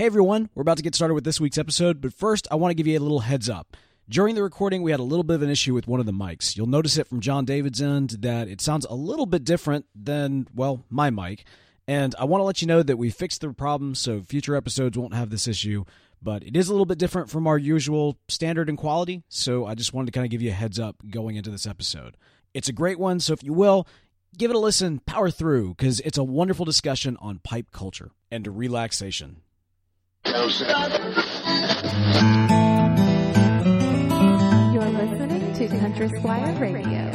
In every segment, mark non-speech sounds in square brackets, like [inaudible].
Hey everyone, we're about to get started with this week's episode, but first I want to give you a little heads up. During the recording, we had a little bit of an issue with one of the mics. You'll notice it from John David's end that it sounds a little bit different than, well, my mic. And I want to let you know that we fixed the problem, so future episodes won't have this issue. But it is a little bit different from our usual standard and quality, so I just wanted to kind of give you a heads up going into this episode. It's a great one, so if you will, give it a listen, power through, because it's a wonderful discussion on pipe culture and relaxation. You're listening to Country Squire Radio.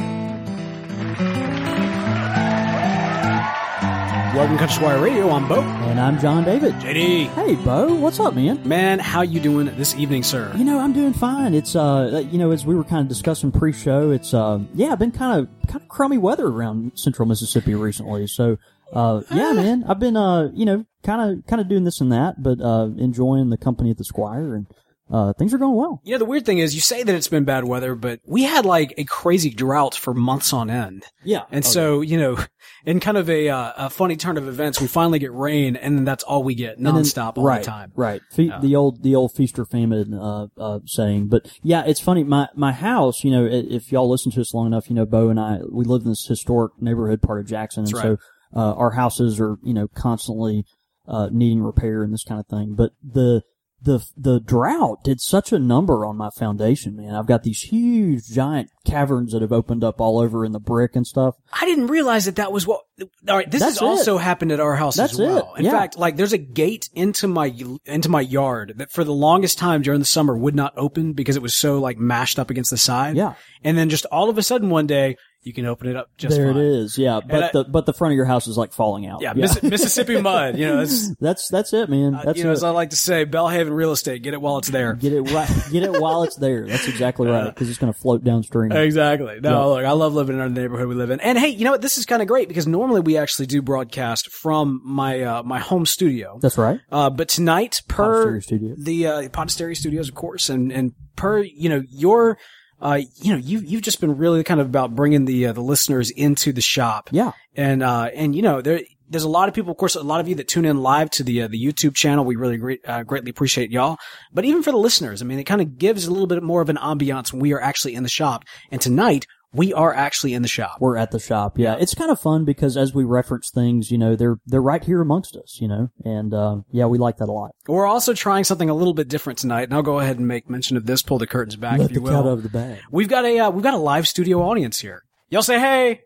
Welcome to Country Squire Radio. I'm Beau. And I'm John David. JD. Hey, Beau, what's up, man? Man, how you doing this evening, sir? You know, I'm doing fine. It's uh, you know, as we were kind of discussing pre-show, it's uh, yeah, been kind of kind of crummy weather around Central Mississippi recently. So, uh, yeah, man, I've been uh, you know, kind of kind of doing this and that, but uh, enjoying the company at the Squire, and uh, things are going well. You know, the weird thing is you say that it's been bad weather, but we had like a crazy drought for months on end. Yeah, And so, you know, in kind of a, uh, a funny turn of events, we finally get rain and then that's all we get And then- nonstop all right, the time. Right. Fe- Yeah. The old, the old feast or famine, uh, uh, saying. But yeah, it's funny. My, my house, you know, if y'all listen to us long enough, you know, Beau and I, we live in this historic neighborhood part of Jackson. That's and so, uh, our houses are, you know, constantly, uh, needing repair and this kind of thing. But the, the, the drought did such a number on my foundation, man. I've got these huge, giant caverns that have opened up all over in the brick and stuff. I didn't realize that that was what. All right, this That's has also happened at our house That's as well. it, In yeah. fact, like there's a gate into my into my yard that for the longest time during the summer would not open because it was so like mashed up against the side. Yeah. and then just all of a sudden one day you can open it up just there fine. it is. Yeah. But I- the, but the front of your house is like falling out. Yeah, Miss- Mississippi mud. You know, that's [laughs] That's, that's it, man. That's Uh, you know, as I like to say, Belhaven real estate. Get it while it's there. Get it right. Get it while it's there. That's exactly [laughs] right. Because it's going to float downstream. Exactly. No, Yeah. look, I love living in our neighborhood we live in. And hey, you know what? This is kind of great because normally we actually do broadcast from my uh, my home studio. That's right. Uh, but tonight, per the uh, Podastery Studios, of course, and and per you know your. Uh, you know, you you've just been really kind of about bringing the uh, the listeners into the shop. Yeah. and uh, and you know there there's a lot of people, of course, a lot of you that tune in live to the uh, the YouTube channel. We really great, uh, greatly appreciate y'all. But even for the listeners, I mean, it kind of gives a little bit more of an ambiance when we are actually in the shop. And tonight we are actually in the shop. We're at the shop. Yeah. It's kind of fun because as we reference things, you know, they're, they're right here amongst us, you know, and, uh, yeah, we like that a lot. We're also trying something a little bit different tonight, and I'll go ahead and make mention of this. Pull the curtains back, Let if you the cat will. out of the bag. We've got a uh, we've got a live studio audience here. Y'all say hey.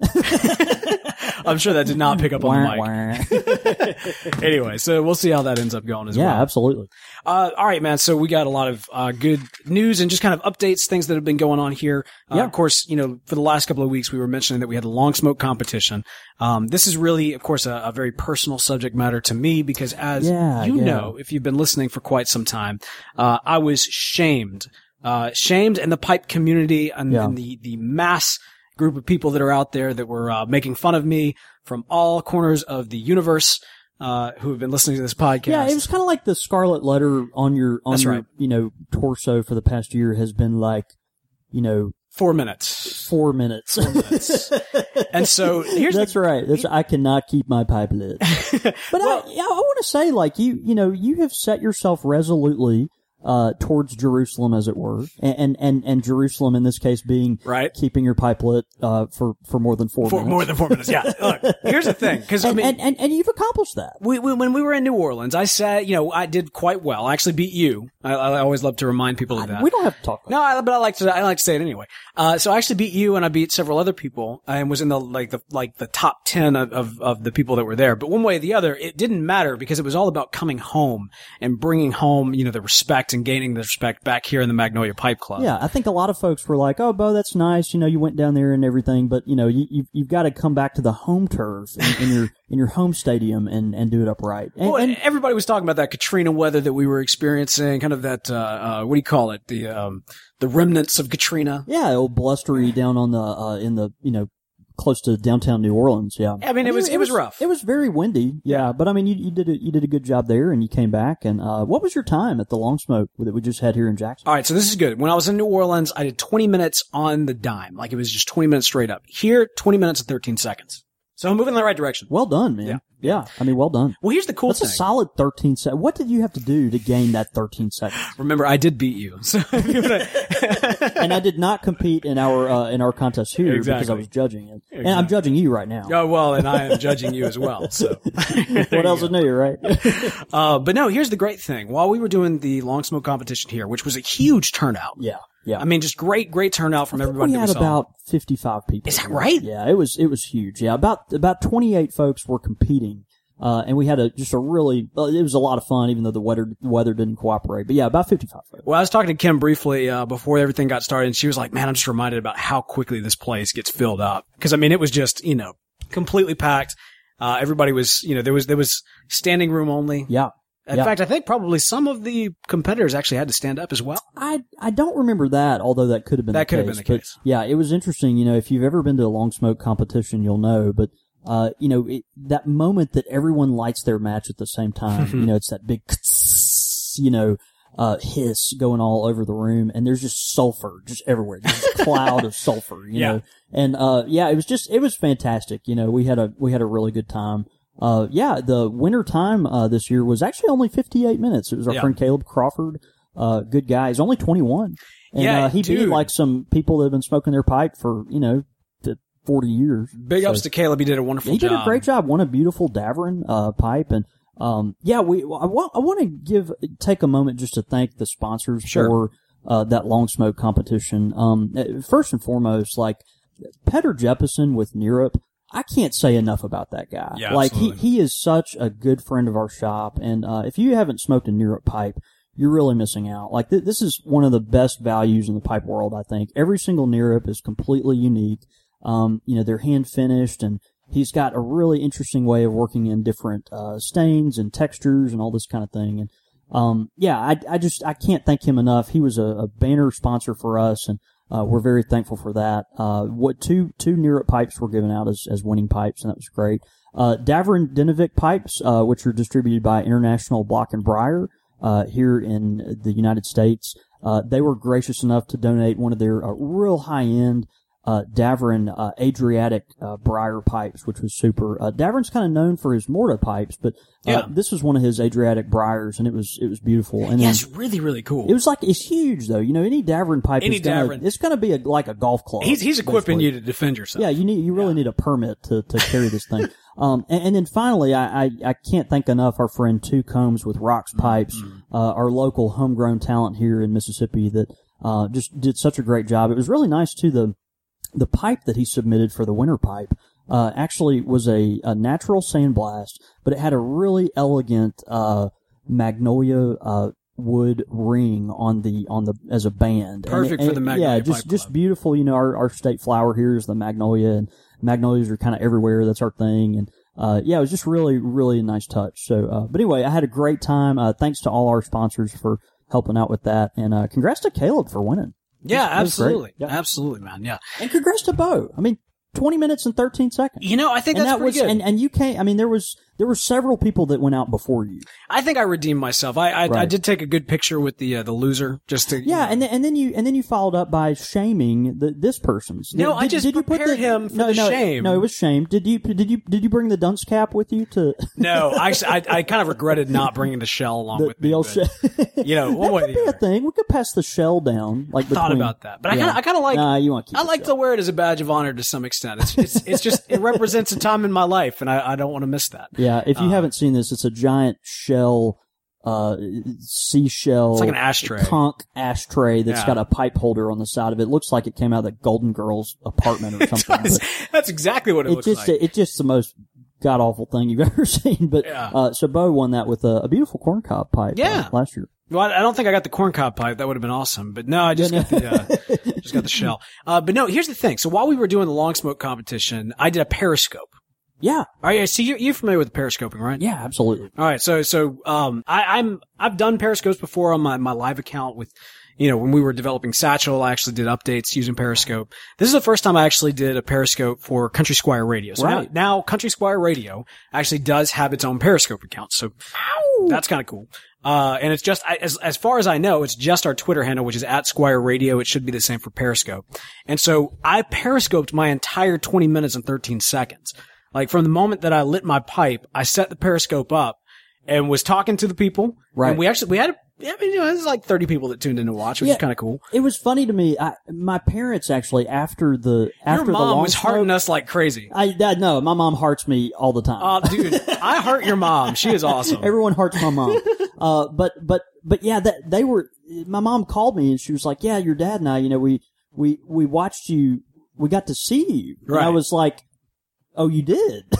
[laughs] I'm sure that did not pick up on the mic. [laughs] [laughs] anyway, so we'll see how that ends up going as yeah, well. Yeah, absolutely. Uh, all right, man. So we got a lot of uh, good news and just kind of updates, things that have been going on here. Uh, Yeah. Of course, you know, for the last couple of weeks, we were mentioning that we had a long smoke competition. Um, this is really, of course, a, a very personal subject matter to me because, as Yeah, you yeah. know, if you've been listening for quite some time, uh, I was shamed, uh, shamed in the pipe community and, Yeah. and the the mass group of people that are out there that were uh, making fun of me from all corners of the universe. Uh, who have been listening to this podcast? Yeah, it was kind of like the scarlet letter on your, on That's your, right. you know, torso for the past year has been like, you know, four minutes. four minutes. minutes. [laughs] And so here's That's the, right. That's I cannot keep my pipe lit. [laughs] But I, I want to say, like you, you know, you have set yourself resolutely uh, towards Jerusalem, as it were, and, and and and Jerusalem in this case being Right. keeping your pipe lit uh, for for more than four for minutes. more than four minutes. Yeah. [laughs] Look, here's the thing, because I and, mean, and, and and you've accomplished that. we, we, when we were in New Orleans, I said, you know, I did quite well. I actually beat you. I, I always love to remind people of that. We don't have to talk. About No, I, but I like to. I like to say it anyway. Uh, so I actually beat you, and I beat several other people, and was in the like the like the top ten of, of of the people that were there. But one way or the other, it didn't matter because it was all about coming home and bringing home, you know, the respect and gaining the respect back here in the Magnolia Pipe Club. Yeah, I think a lot of folks were like, "Oh, Beau, that's nice. You know, you went down there and everything, but you know, you, you've you've got to come back to the home turf in, in your [laughs] in your home stadium and and do it upright." And, Well, and everybody was talking about that Katrina weather that we were experiencing, kind of that, uh, uh, what do you call it? The, um, the remnants of Katrina. yeah, old blustery down on the uh, in the you know close to downtown New Orleans. Yeah, I mean, it was- it was rough. It was very windy. Yeah, but I mean, you, you did a, you did a good job there, and you came back. And uh, what was your time at the Long Smoke that we just had here in Jackson? All right, so this is good. When I was in New Orleans, I did 20 minutes on the dime. Like it was just 20 minutes straight up. Here, 20 minutes and 13 seconds. So I'm moving in the right direction. Well done, man. Yeah. Yeah. I mean, well done. Well, here's the cool thing. That's a solid 13 seconds. What did you have to do to gain that 13 seconds? [gasps] Remember, I did beat you. [laughs] So if you wanna- and I did not compete in our uh, in our contest here because I was judging it, and I'm judging you right now. oh well, and I am judging you as well. So [laughs] [laughs] what else is new, right? Uh, but no, here's the great thing. While we were doing the long smoke competition here, which was a huge turnout. yeah, yeah. I mean, just great, great turnout from everybody. we had saw. about 55 people. Is that right? Yeah, it was it was huge. Yeah, about about 28 folks were competing. Uh, and we had a just a really uh, it was a lot of fun even though the weather weather didn't cooperate. But yeah, about 55 folks. Well, I was talking to Kim briefly uh, before everything got started, and she was like, "Man, I'm just reminded about how quickly this place gets filled up." Because I mean, it was just you know completely packed. Uh, everybody was you know there was there was standing room only. Yeah. In yeah. fact, I think probably some of the competitors actually had to stand up as well. I I don't remember that, although that could have been That could have been the But, case. Yeah, it was interesting. You know, if you've ever been to a long smoke competition, you'll know. But uh, you know, it, that moment that everyone lights their match at the same time. [laughs] you know, it's that big, you know, uh, hiss going all over the room, and there's just sulfur just everywhere. There's a cloud of sulfur. You [laughs] Yeah. know, and uh, yeah, it was just it was fantastic. You know, we had a we had a really good time. Uh, yeah, the winter time uh, this year was actually only 58 minutes. It was our Yeah. friend Caleb Crawford. Uh, good guy. He's only 21. And, Yeah, uh, he beat dude. like some people that have been smoking their pipe for, you know, to 40 years. Big ups to Caleb. He did a wonderful job. he job. did a great job. Won a beautiful Davorin uh, pipe, and um, yeah, we. I want. I want to give take a moment just to thank the sponsors Sure. for uh, that long smoke competition. Um, uh, first and foremost, like Petter Jeppesen with Nerup. I can't say enough about that guy. Yeah, like he, absolutely. he is such a good friend of our shop, and uh, if you haven't smoked a Nerup pipe, you're really missing out. Like th- this is one of the best values in the pipe world. I think every single Nerup is completely unique. Um, you know, they're hand finished and he's got a really interesting way of working in different, uh, stains and textures and all this kind of thing. And, um, yeah, I, I just, I can't thank him enough. He was a, a banner sponsor for us and, uh, we're very thankful for that. Uh, what two, two Nerup pipes were given out as, as winning pipes and that was great. Uh, Davorin Dinovic pipes, uh, which are distributed by International Block and Briar, uh, here in the United States. Uh, they were gracious enough to donate one of their real high end uh, Davorin uh, Adriatic uh, briar pipes, which was super. Uh, Davorin's kind of known for his Morta pipes, but uh, Yeah. this was one of his Adriatic briars, and it was it was beautiful. And Yeah, it's really, really cool. it was like it's huge though. You know, any Davorin pipe Any is gonna Davorin. it's gonna be a, like a golf club. he's he's equipping basically. you to defend yourself. Yeah, you need you really need a permit to, to carry this thing. [laughs] Um, and, and then finally, I, I, I can't thank enough our friend Two Combs with Rocks Pipes, uh, our local homegrown talent here in Mississippi that uh, just did such a great job. It was really nice too. The the pipe that he submitted for the winter pipe uh, actually was a, a natural sandblast, but it had a really elegant uh, magnolia uh, wood ring on the on the as a band. And Perfect for the and- Magnolia Yeah, just just Club. beautiful. You know, our our state flower here is the magnolia, and magnolias are kind of everywhere. That's our thing, and. Uh, yeah, it was just really, really a nice touch. So, uh, but anyway, I had a great time. Uh, thanks to all our sponsors for helping out with that. And, uh, congrats to Caleb for winning. Yeah, That was great. absolutely, Yeah. absolutely, man. Yeah, And congrats to Beau. I mean, 20 minutes and 13 seconds. you know, I think and that's that pretty was, good. and, and you can't, I mean, there was, there were several people that went out before you. I think I redeemed myself. I I, I did take a good picture with the uh, the loser just to Yeah, and then, and then you and then you followed up by shaming the, this person's. No, I just did you put prepared him for no, the no, shame. No, it was shame. Did you did you did you bring the dunce cap with you to [laughs] no, I, I I kind of regretted not bringing the shell along the, with me. the old shell? You know, [laughs] one that could the be a thing. We could pass the shell down. Like Thought between- about that, but I Yeah. kind of I kind of like Nah, you want to I like shell. to wear it as a badge of honor to some extent. It's it's it's just it represents a time in my life, and I, I don't want to miss that. Yeah, if you haven't seen this, it's a giant shell, uh, seashell. It's like an ashtray. Conch ashtray that's Yeah. got a pipe holder on the side of it. Looks like it came out of the Golden Girls apartment or [laughs] something. That's, that's exactly what it, it looks just, like. it's just the most god awful thing you've [laughs] ever seen. But, Yeah. uh, so Beau won that with a, a beautiful corncob pipe. Yeah. uh, last year. Well, I I don't think I got the corncob pipe. That would have been awesome. But no, I just got the uh, just got the shell. Uh, but no, here's the thing. So while we were doing the long smoke competition, I did a periscope. Yeah. All right, see, you're, you're familiar with periscoping, right? Yeah, absolutely. All right, so so um, I, I'm I've done periscopes before on my my live account with, you know, when we were developing Satchel, I actually did updates using Periscope. This is the first time I actually did a Periscope for Country Squire Radio. So Right. now, now Country Squire Radio actually does have its own Periscope account. So that's kind of cool. Uh, and it's just, as, as far as I know, it's just our Twitter handle, which is at Squire Radio. It should be the same for Periscope. And so I Periscoped my entire 20 minutes and 13 seconds. Like from the moment that I lit my pipe, I set the periscope up and was talking to the people. Right. And we actually, we had, a, I mean, you know, there's like 30 people that tuned in to watch, which Yeah. is kind of cool. It was funny to me. I, my parents actually after the after Your the mom long was hearting us like crazy. I, I no, my mom hearts me all the time. Oh, dude, [laughs] I heart your mom. She is awesome. Everyone hearts my mom. [laughs] uh, but but but yeah, that they were. My mom called me and she was like, "Yeah, your dad and I, you know, we we we watched you. We got to see you." And I was like, "Oh, you did." [laughs]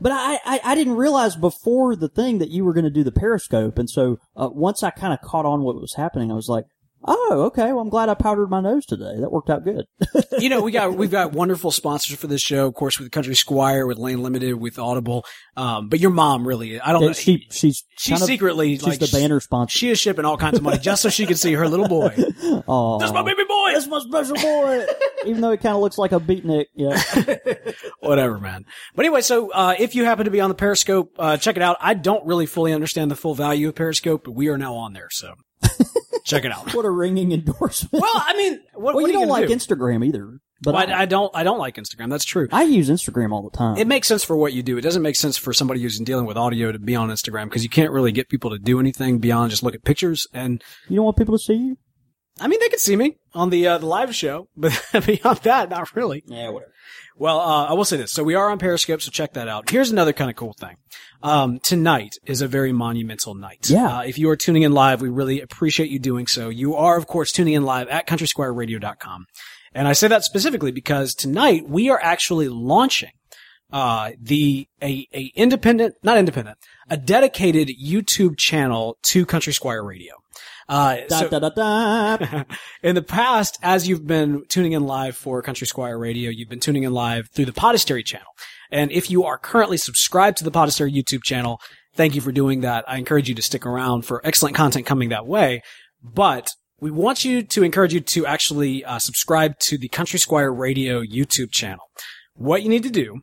but I, I I didn't realize before the thing that you were going to do the Periscope, and so uh, once I kind of caught on what was happening, I was like. Oh, okay. Well, I'm glad I powdered my nose today. That worked out good. [laughs] you know, we got we've got wonderful sponsors for this show, of course, with Country Squire, with Lane Limited, with Audible. Um, but your mom really, I don't know. she, she's she's kind of- secretly she's like, the banner sponsor. She is shipping all kinds of money just so she can see her little boy. [laughs] Oh, That's my baby boy. That's my special boy. Even though it kind of looks like a beatnik. Yeah. [laughs] Whatever, man. But anyway, so uh, if you happen to be on the Periscope, uh, check it out. I don't really fully understand the full value of Periscope, but we are now on there, so check it out. What a ringing endorsement. Well, I mean, what, Well, what you you don't like do? Instagram either. But Well, I, I, I don't. I don't like Instagram. That's true. I use Instagram all the time. It makes sense for what you do. It doesn't make sense for somebody who's dealing with audio to be on Instagram because you can't really get people to do anything beyond just look at pictures. And you don't want people to see you? I mean, they could see me on the uh, the live show, [laughs] but beyond that, not really. Yeah, whatever. Well, uh, I will say this. So we are on Periscope, so check that out. Here's another kind of cool thing. Um, tonight is a very monumental night. Yeah. Uh, if you are tuning in live, we really appreciate you doing so. You are, of course, tuning in live at countrysquireradio.com. And I say that specifically because tonight we are actually launching uh, the a, a independent, not independent, a dedicated YouTube channel to Country Squire Radio. Uh, Da, so- da, da, da. [laughs] in the past, as you've been tuning in live for Country Squire Radio, you've been tuning in live through the Podastery channel. And if you are currently subscribed to the Podastery YouTube channel, thank you for doing that. I encourage you to stick around for excellent content coming that way. But we want you to encourage you to actually uh, subscribe to the Country Squire Radio YouTube channel. What you need to do,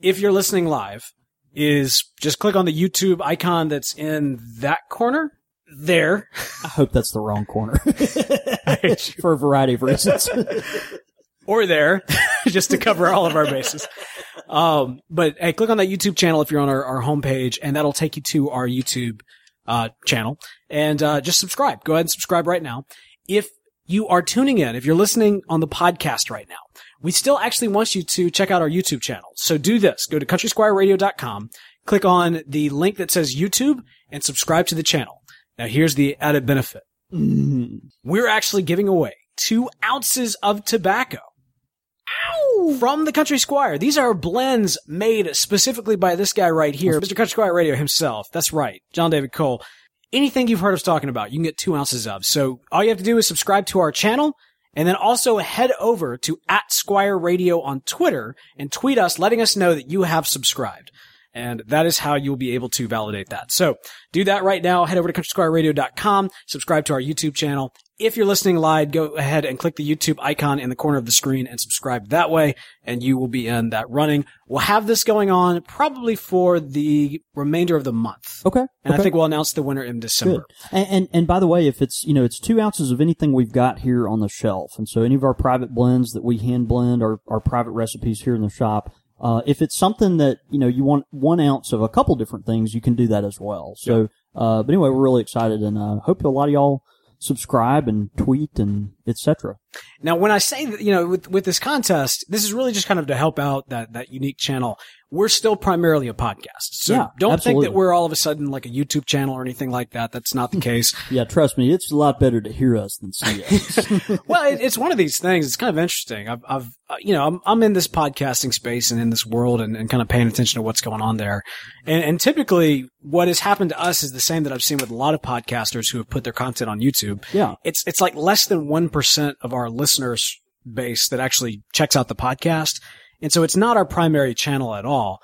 if you're listening live, is just click on the YouTube icon that's in that corner. There. I hope that's the wrong corner. [laughs] [laughs] For a variety of reasons. or there, [laughs] just to cover all of our bases. Um, but hey, click on that YouTube channel if you're on our, our homepage, and that'll take you to our YouTube uh, channel, and uh, just subscribe. Go ahead and subscribe right now. If you are tuning in, if you're listening on the podcast right now, we still actually want you to check out our YouTube channel. So do this: go to countrysquireradio.com, click on the link that says YouTube, and subscribe to the channel. Now, here's the added benefit [clears throat] we're actually giving away two ounces of tobacco from the Country Squire. These are blends made specifically by this guy right here, Mr. Country Squire Radio himself. That's right, John David Cole. Anything you've heard us talking about, you can get two ounces of. So all you have to do is subscribe to our channel and then also head over to at Squire Radio on Twitter and tweet us letting us know that you have subscribed. And that is how you'll be able to validate that. So do that right now. Head over to countrysquireradio.com, subscribe to our YouTube channel. If you're listening live, go ahead and click the YouTube icon in the corner of the screen and subscribe that way, and you will be in that running. We'll have this going on probably for the remainder of the month. Okay. And okay. I think we'll announce the winner in December. Good. And, and and by the way, if it's you know it's two ounces of anything we've got here on the shelf, and so any of our private blends that we hand blend our our private recipes here in the shop. Uh, if it's something that you know you want one ounce of a couple different things, you can do that as well. So, uh, but anyway, we're really excited, and uh, hope a lot of y'all subscribe and tweet and etc. Now, when I say that, you know, with, with this contest, this is really just kind of to help out that, that unique channel. We're still primarily a podcast. So Yeah, don't absolutely. think that we're all of a sudden like a YouTube channel or anything like that. That's not the [laughs] case. Yeah, trust me, it's a lot better to hear us than see us. [laughs] well, it, it's one of these things. It's kind of interesting. I've, I've, uh, you know, I'm, I'm in this podcasting space and in this world and, and kind of paying attention to what's going on there. And, and typically what has happened to us is the same that I've seen with a lot of podcasters who have put their content on YouTube. Yeah. It's, it's like less than 1% of our listeners base that actually checks out the podcast. And so it's not our primary channel at all.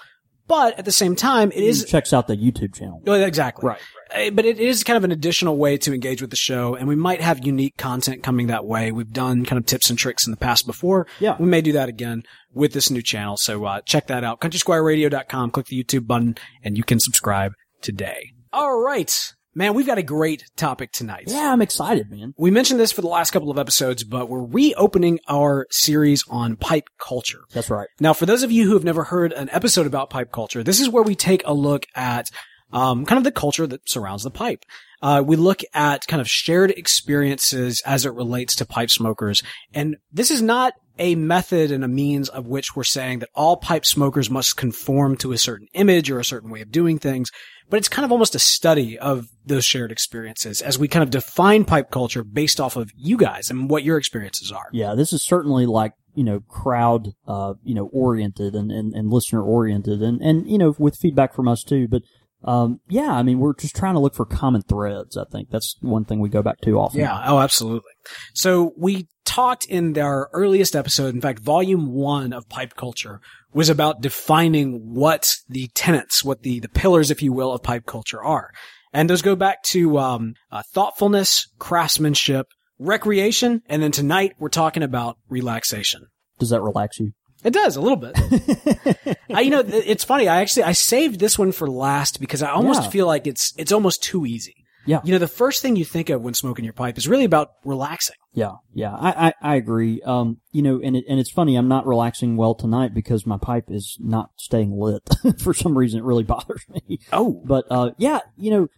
But at the same time, it is checks out the YouTube channel. exactly. Right, Uh, But it is kind of an additional way to engage with the show, and we might have unique content coming that way. We've done kind of tips and tricks in the past before. Yeah. We may do that again with this new channel. So, uh, check that out. CountrySquireRadio.com, click the YouTube button, and you can subscribe today. All right. Man, we've got a great topic tonight. Yeah, I'm excited, man. We mentioned this for the last couple of episodes, but we're reopening our series on pipe culture. That's right. Now, for those of you who have never heard an episode about pipe culture, this is where we take a look at um, kind of the culture that surrounds the pipe. Uh, we look at kind of shared experiences as it relates to pipe smokers. And this is not a method and a means of which we're saying that all pipe smokers must conform to a certain image or a certain way of doing things, but it's kind of almost a study of those shared experiences as we kind of define pipe culture based off of you guys and what your experiences are. Yeah, this is certainly like you know crowd uh you know oriented and and, and listener oriented and and you know with feedback from us too but um yeah i mean we're just trying to look for common threads i think that's one thing we go back to often Yeah. Oh, absolutely. So we talked in our earliest episode, in fact, volume one of pipe culture was about defining what the tenets, what the, the pillars, if you will, of pipe culture are. And those go back to, um, uh, thoughtfulness, craftsmanship, recreation, and then tonight we're talking about relaxation. does that relax you It does a little bit. [laughs] I, you know, it's funny. I actually I saved this one for last because I almost Yeah. feel like it's it's almost too easy. Yeah. You know, the first thing you think of when smoking your pipe is really about relaxing. Yeah, yeah, I, I, I agree. Um, you know, and it, and it's funny. I'm not relaxing well tonight because my pipe is not staying lit [laughs] for some reason. It really [laughs] bothers me. Oh, But uh, yeah, you know,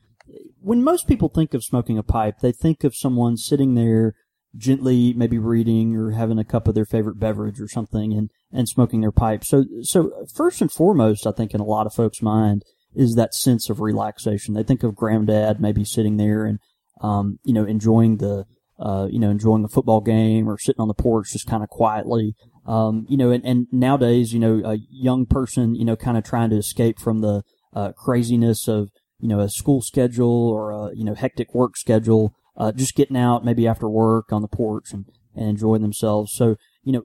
when most people think of smoking a pipe, they think of someone sitting there gently, maybe reading or having a cup of their favorite beverage or something, and and smoking their pipe. So so first and foremost, I think in a lot of folks' mind is that sense of relaxation. They think of granddad maybe sitting there and um, you know enjoying the uh, you know enjoying a football game or sitting on the porch just kind of quietly. Um, you know, and, and nowadays, you know, a young person, you know, kind of trying to escape from the uh, craziness of you know a school schedule or a you know hectic work schedule, uh, just getting out maybe after work on the porch and, and enjoying themselves. So you know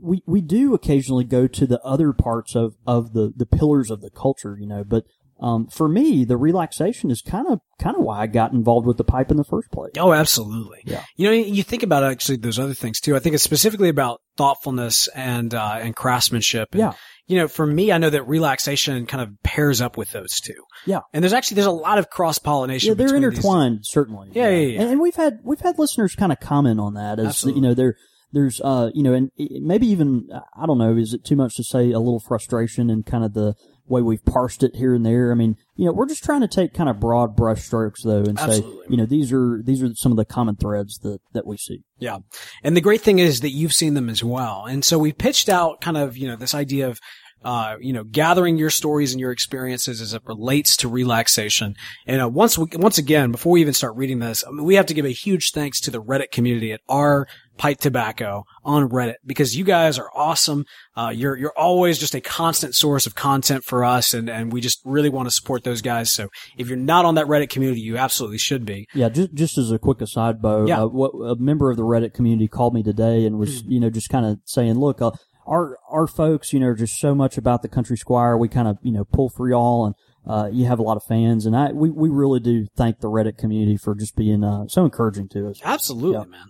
we we do occasionally go to the other parts of of the the pillars of the culture, you know, but. Um, for me, the relaxation is kind of kind of why I got involved with the pipe in the first place. oh, absolutely. Yeah. You know, you think about actually those other things too. I think it's specifically about thoughtfulness and uh, and craftsmanship. And, Yeah. You know, for me, I know that relaxation kind of pairs up with those two. Yeah. And there's actually there's a lot of cross pollination. Yeah, they're intertwined, certainly. Yeah, yeah, yeah. And, and we've had we've had listeners kind of comment on that as Absolutely. you know there there's uh you know and maybe even I don't know is it too much to say a little frustration in kind of the way we've parsed it here and there. I mean, you know, we're just trying to take kind of broad brush strokes though and Absolutely. say, you know, these are these are some of the common threads that that we see. Yeah. And the great thing is that you've seen them as well. And so we pitched out kind of, you know, this idea of, uh, you know, gathering your stories and your experiences as it relates to relaxation. And uh, once we, once again, before we even start reading this, I mean, we have to give a huge thanks to the Reddit community at our Pipe Tobacco on Reddit because you guys are awesome. Uh, you're, you're always just a constant source of content for us. And, and we just really want to support those guys. So if you're not on that Reddit community, you absolutely should be. Yeah, just just as a quick aside, Beau, Yeah. uh, what a member of the Reddit community called me today and was, Hmm. you know, just kind of saying, look, uh, our our folks, you know, are just so much about the Country Squire. We kind of, you know, pull for y'all, and uh, you have a lot of fans, and I we we really do thank the Reddit community for just being uh, so encouraging to us. Absolutely, Yeah. man.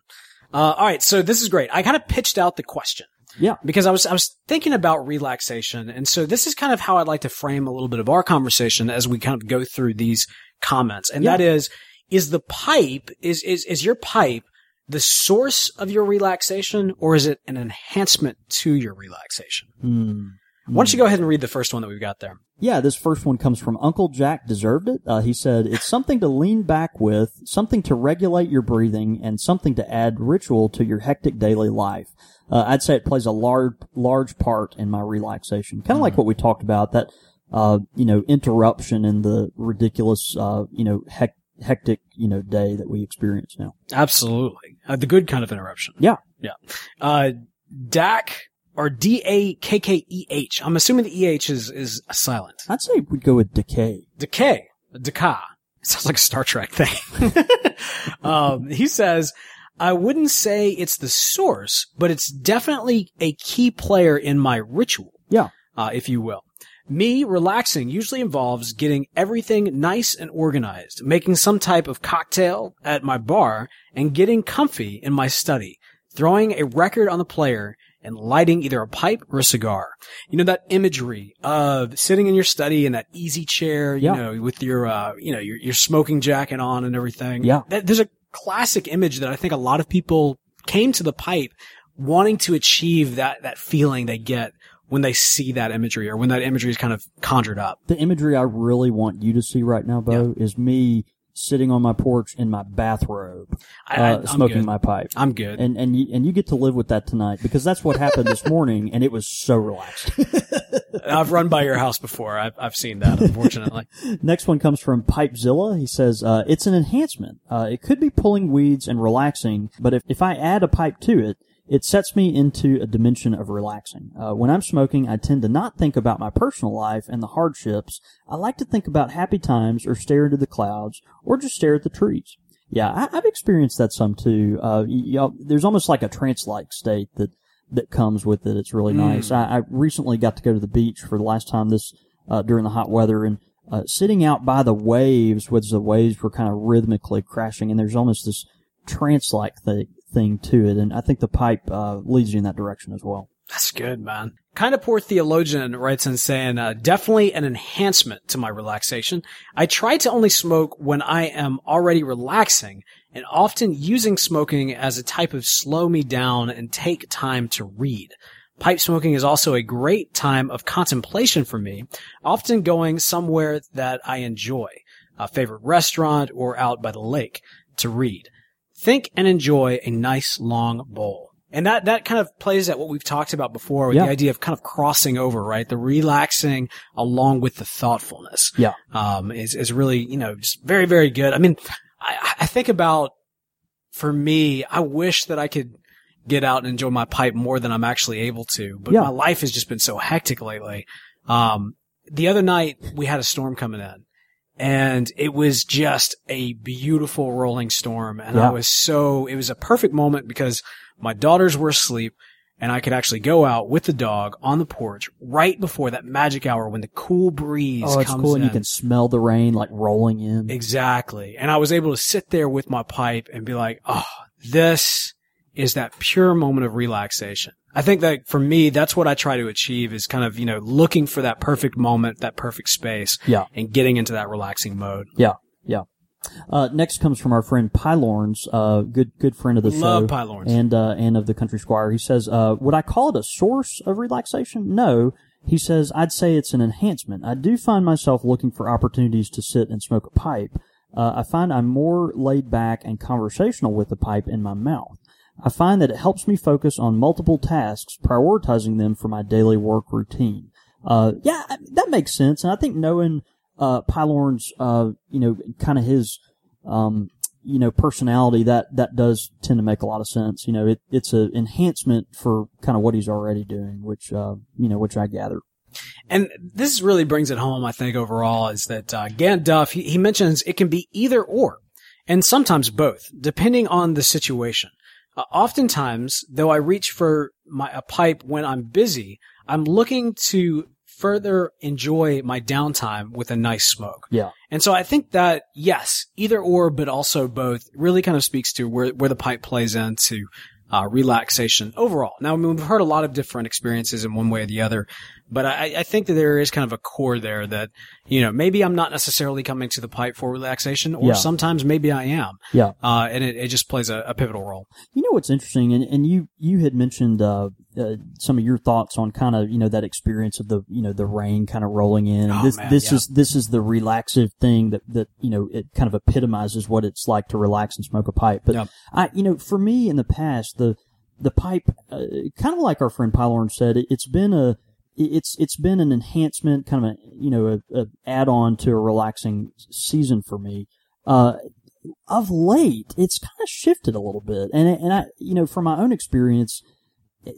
Uh, all right. So this is great. I kind of pitched out the question Yeah, because I was, I was thinking about relaxation. And so this is kind of how I'd like to frame a little bit of our conversation as we kind of go through these comments. And Yeah. that is, is the pipe, is, is, is your pipe the source of your relaxation or is it an enhancement to your relaxation? Hmm. Why don't you go ahead and read the first one that we've got there? Yeah, this first one comes from Uncle Jack Deserved It. Uh, he said, It's something to lean back with, something to regulate your breathing, and something to add ritual to your hectic daily life. Uh, I'd say it plays a large, large part in my relaxation. Kind of like what we talked about, that, uh, you know, interruption in the ridiculous, uh, you know, hec- hectic, you know, day that we experience now. Absolutely. Uh, the good kind of interruption. Yeah. Yeah. Uh, DAC or D-A-K-K-E-H. I'm assuming the E-H is, is silent. I'd say we'd go with decay. Decay. Decay. Sounds like a Star Trek thing. [laughs] um, he says, I wouldn't say it's the source, but it's definitely a key player in my ritual, Yeah. uh, if you will. Me relaxing usually involves getting everything nice and organized, making some type of cocktail at my bar, and getting comfy in my study, throwing a record on the player, and lighting either a pipe or a cigar. You know, that imagery of sitting in your study in that easy chair, you Yeah. know, with your, uh, you know, your, your smoking jacket on and everything. Yeah. That, there's a classic image that I think a lot of people came to the pipe wanting to achieve that, that feeling they get when they see that imagery or when that imagery is kind of conjured up. The imagery I really want you to see right now, Beau, is me sitting on my porch in my bathrobe, I, uh, smoking my pipe. I'm good. And and you, and you get to live with that tonight because that's what happened this morning, and it was so relaxing. [laughs] I've run by your house before. I've, I've seen that, unfortunately. [laughs] Next one comes from Pipezilla. He says, uh, it's an enhancement. Uh, it could be pulling weeds and relaxing, but if, if I add a pipe to it, it sets me into a dimension of relaxing. Uh, when I'm smoking, I tend to not think about my personal life and the hardships. I like to think about happy times or stare into the clouds or just stare at the trees. Yeah, I, I've experienced that some too. Uh, y'all- there's almost like a trance-like state that, that comes with it. It's really nice. I, I recently got to go to the beach for the last time this, uh, during the hot weather and, uh, sitting out by the waves, which the waves were kind of rhythmically crashing, and there's almost this trance-like thing, thing to it, and I think the pipe uh, leads you in that direction as well. That's good, man. Kind of poor theologian writes in saying, uh, definitely an enhancement to my relaxation. I try to only smoke when I am already relaxing and often using smoking as a type of slow me down and take time to read. Pipe smoking is also a great time of contemplation for me, often going somewhere that I enjoy, a favorite restaurant or out by the lake to read. Think and enjoy a nice long bowl. And that, that kind of plays at what we've talked about before with Yeah. the idea of kind of crossing over, right? The relaxing along with the thoughtfulness. Yeah. Um, is, is really, you know, just very, very good. I mean, I, I think about, for me, I wish that I could get out and enjoy my pipe more than I'm actually able to, but Yeah. my life has just been so hectic lately. Um, the other night we had a storm coming in and it was just a beautiful rolling storm. And Yeah. I was so, it was a perfect moment because my daughters were asleep and I could actually go out with the dog on the porch right before that magic hour when the cool breeze Oh, it's comes cool, and you can smell the rain like rolling in. Exactly. And I was able to sit there with my pipe and be like, oh, this is that pure moment of relaxation. I think that for me, that's what I try to achieve is kind of, you know, looking for that perfect moment, that perfect space Yeah. and getting into that relaxing mode. Yeah, yeah. Uh, next comes from our friend Pylorns, uh, good good friend of the Love show, Pylorns. and uh, and of the Country Squire. He says, uh, "Would I call it a source of relaxation? No." He says, "I'd say it's an enhancement. I do find myself looking for opportunities to sit and smoke a pipe. Uh, I find I'm more laid back and conversational with the pipe in my mouth. I find that it helps me focus on multiple tasks, prioritizing them for my daily work routine. Uh, yeah, that makes sense. And I think knowing, uh, Pylorn's, uh, you know, kind of his, um, you know, personality, that, that does tend to make a lot of sense. You know, it, it's an enhancement for kind of what he's already doing, which, uh, you know, which I gather. And this really brings it home, I think, overall, is that uh, Gant Duff, he, he mentions it can be either or, and sometimes both, depending on the situation. Uh, oftentimes, though I reach for my a pipe when I'm busy, I'm looking to further enjoy my downtime with a nice smoke. Yeah. And so I think that, yes, either or, but also both really kind of speaks to where, where the pipe plays into uh, relaxation overall. Now, I mean, we've heard a lot of different experiences in one way or the other, but I, I think that there is kind of a core there that, you know, maybe I'm not necessarily coming to the pipe for relaxation, or Yeah. sometimes maybe I am. Yeah. Uh, and it, it just plays a, a pivotal role. You know what's interesting, and, and you you had mentioned uh, uh, some of your thoughts on kind of you know that experience of the you know the rain kind of rolling in. Oh, this man, this yeah. is this is the relaxive thing that that you know it kind of epitomizes what it's like to relax and smoke a pipe. But. I you know for me in the past the the pipe uh, kind of like our friend Pylorn said it, it's been a it's it's been an enhancement kind of a you know a, a add on to a relaxing season for me. Uh, of late, it's kind of shifted a little bit. And, and I, you know, from my own experience,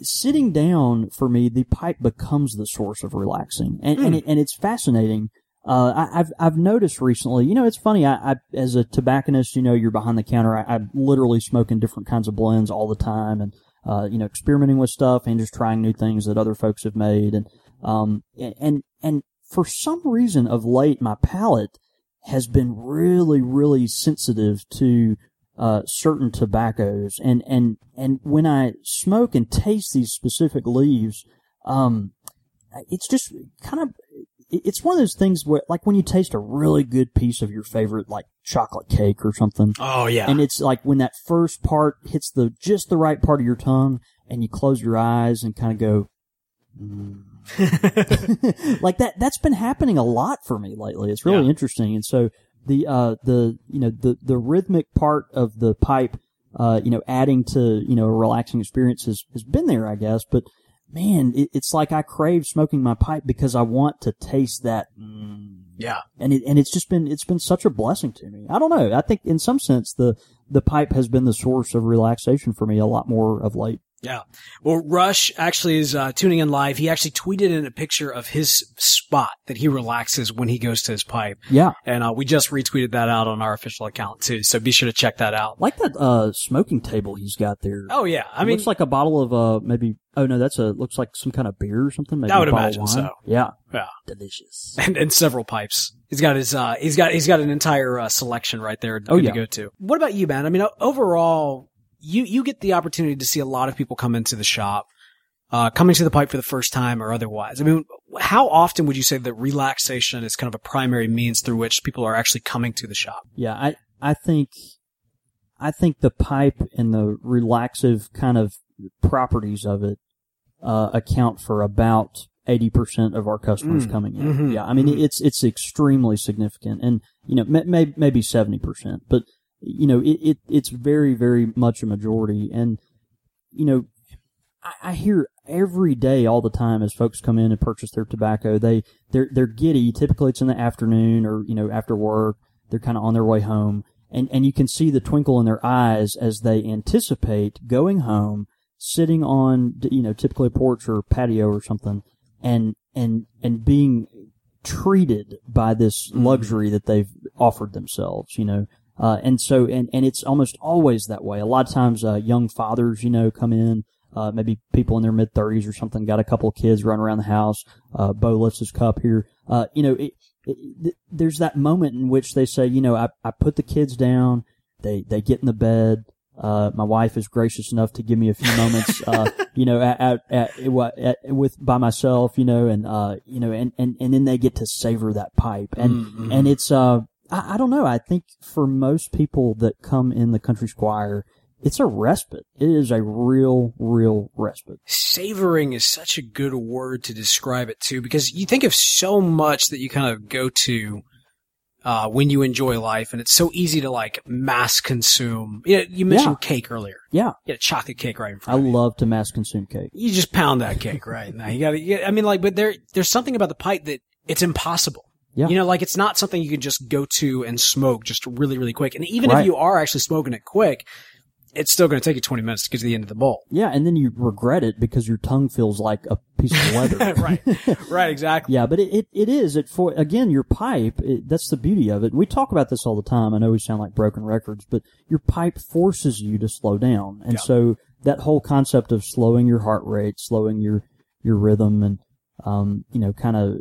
sitting down for me, the pipe becomes the source of relaxing. And, and, it, and it's fascinating. Uh, I, I've, I've noticed recently, you know, it's funny. I, I as a tobacconist, you know, you're behind the counter. I, I'm literally smoking different kinds of blends all the time and, uh, you know, experimenting with stuff and just trying new things that other folks have made. And, um, and, and for some reason of late, my palate, has been really, really sensitive to uh, certain tobaccos, and and and when I smoke and taste these specific leaves, um, it's just kind of it's one of those things where like when you taste a really good piece of your favorite like chocolate cake or something Oh yeah. and it's like when that first part hits the just the right part of your tongue and you close your eyes and kind of go mm. [laughs] [laughs] like that that's been happening a lot for me lately it's really Yeah. interesting and so the uh the you know the the rhythmic part of the pipe uh you know adding to you know a relaxing experience has, has been there i guess but man it, it's like i crave smoking my pipe because i want to taste that yeah. and it and it's just been it's been such a blessing to me. I don't know. I think in some sense the the pipe has been the source of relaxation for me a lot more of late. Yeah. Well, Rush actually is uh, tuning in live. He actually tweeted in a picture of his spot that he relaxes when he goes to his pipe. Yeah, And uh, we just retweeted that out on our official account too. So be sure to check that out. like that uh smoking table he's got there. Oh yeah. I It mean, looks like a bottle of uh maybe oh no that's a looks like some kind of beer or something. Maybe I would imagine so. Yeah, yeah. delicious. [laughs] And, and several pipes. He's got his, uh, he's got, he's got an entire uh, selection right there Oh, yeah. to go to. What about you, man? I mean, overall, you, you get the opportunity to see a lot of people come into the shop, uh, coming to the pipe for the first time or otherwise. I mean, how often would you say that relaxation is kind of a primary means through which people are actually coming to the shop? Yeah, I I think I think the pipe and the relaxive kind of properties of it uh, account for about eighty percent of our customers Mm, coming in. mhm, Yeah, I mean mhm. it's it's extremely significant, and you know may, may, maybe seventy percent, but you know it, it it's very very much a majority, and you know I, I hear every day, all the time, as folks come in and purchase their tobacco, they they're they're giddy. Typically, it's in the afternoon or you know after work. They're kind of on their way home, and and you can see the twinkle in their eyes as they anticipate going home, sitting on you know typically a porch or patio or something, and and and being treated by this mm-hmm. luxury that they've offered themselves. You know. Uh, and so, and, and it's almost always that way. A lot of times, uh, young fathers, you know, come in, uh, maybe people in their mid thirties or something, got a couple of kids running around the house. Uh, Beau lifts his cup here. Uh, you know, it, it, th- there's that moment in which they say, you know, I, I put the kids down. They, they get in the bed. Uh, my wife is gracious enough to give me a few moments, uh, [laughs] you know, at, at, at, with, by myself, you know, and, uh, you know, and, and, and then they get to savor that pipe. And, and it's, uh, I, I don't know. I think for most people that come in the country squire, it's a respite. It is a real, real respite. Savoring is such a good word to describe it too, because you think of so much that you kind of go to, uh, when you enjoy life, and it's so easy to like mass consume. You, know, you mentioned cake earlier. Yeah. You had a chocolate cake right in front of you. I love to mass consume cake. You just pound that cake right now. You gotta, I mean, like, but there, there's something about the pipe that it's impossible. Yeah. You know, like it's not something you can just go to and smoke just really, really quick. And even if you are actually smoking it quick, it's still going to take you 20 minutes to get to the end of the bowl. Yeah. And then you regret it because your tongue feels like a piece of leather. [laughs] right. [laughs] Right. Exactly. Yeah, but it, it, it is. It for again, your pipe. It, that's the beauty of it. We talk about this all the time. I know we sound like broken records, but your pipe forces you to slow down, and Yeah. so that whole concept of slowing your heart rate, slowing your your rhythm, and um, you know, kind of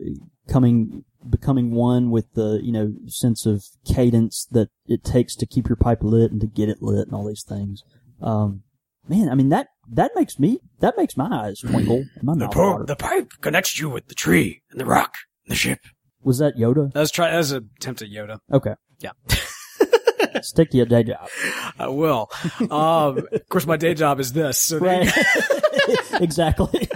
coming becoming one with the you know sense of cadence that it takes to keep your pipe lit and to get it lit and all these things. Um, man, I mean that that makes me that makes my eyes twinkle my The, po- the pipe connects you with the tree and the rock and the ship. Was that Yoda? That was try. That was an attempt at Yoda. Okay. Yeah. [laughs] Stick to your day job. I will. Um, of course, my day job is this. So Right. [laughs] [laughs] exactly.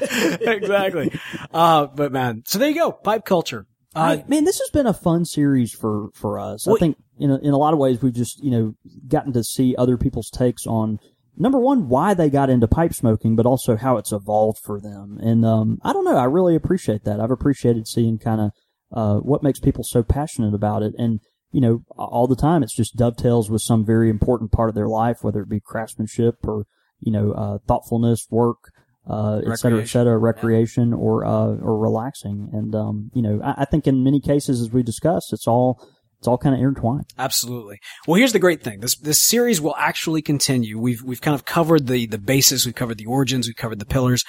exactly. Uh, but man, so there you go. Pipe culture. Uh, I- man, this has been a fun series for, for us. I think, you know, in a lot of ways, we've just, you know, gotten to see other people's takes on number one, why they got into pipe smoking, but also how it's evolved for them. And, um, I don't know. I really appreciate that. I've appreciated seeing kind of, uh, what makes people so passionate about it. And, you know, all the time it's just dovetails with some very important part of their life, whether it be craftsmanship or, you know, uh, thoughtfulness, work, uh, et cetera, et cetera, recreation or, uh, or relaxing. And, um, you know, I, I think in many cases, as we discussed, it's all, it's all kind of intertwined. Absolutely. Well, here's the great thing. This this series will actually continue. We've we've kind of covered the the basis, we've covered the origins, we've covered the pillars,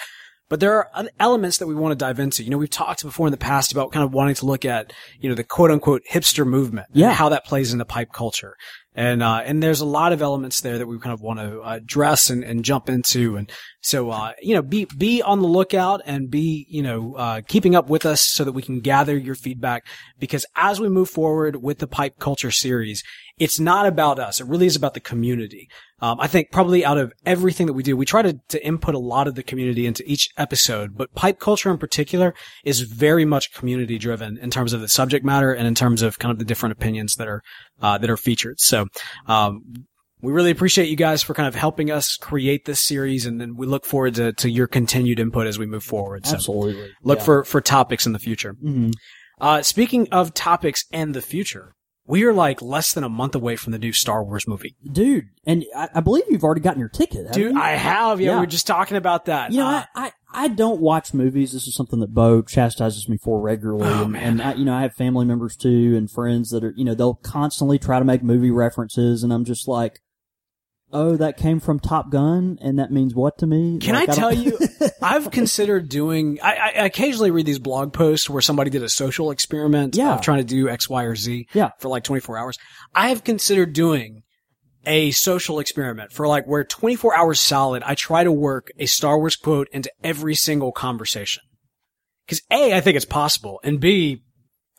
but there are elements that we want to dive into. You know, we've talked before in the past about kind of wanting to look at you know the quote unquote hipster movement, and Yeah. how that plays into pipe culture, And, uh, and there's a lot of elements there that we kind of want to uh, address and, and jump into. And so, uh, you know, be, be on the lookout and be, you know, uh, keeping up with us so that we can gather your feedback. Because as we move forward with the pipe culture series, it's not about us. It really is about the community. Um, I think probably out of everything that we do, we try to, to input a lot of the community into each episode, but pipe culture in particular is very much community driven in terms of the subject matter and in terms of kind of the different opinions that are, uh, that are featured. So, um, we really appreciate you guys for kind of helping us create this series, and then we look forward to, to your continued input as we move forward. So Absolutely. look Yeah. for, for topics in the future. Mhm. Uh, speaking of topics and the future, we are like less than a month away from the new Star Wars movie. dude. And I, I believe you've already gotten your ticket, Dude, you? I have. Yeah, Yeah. we were just talking about that. You know, Uh, I, I, I don't watch movies. This is something that Beau chastises me for regularly. Oh, and, and I, you know, I have family members too and friends that are, you know, they'll constantly try to make movie references and I'm just like, oh, that came from Top Gun and that means what to me? Can Like, I tell you, [laughs] I've considered doing, I, I I occasionally read these blog posts where somebody did a social experiment Yeah. of trying to do X, Y, or Z Yeah. for like 24 hours. I have considered doing a social experiment for like where 24 hours solid, I try to work a Star Wars quote into every single conversation. Cause A, I think it's possible, and B,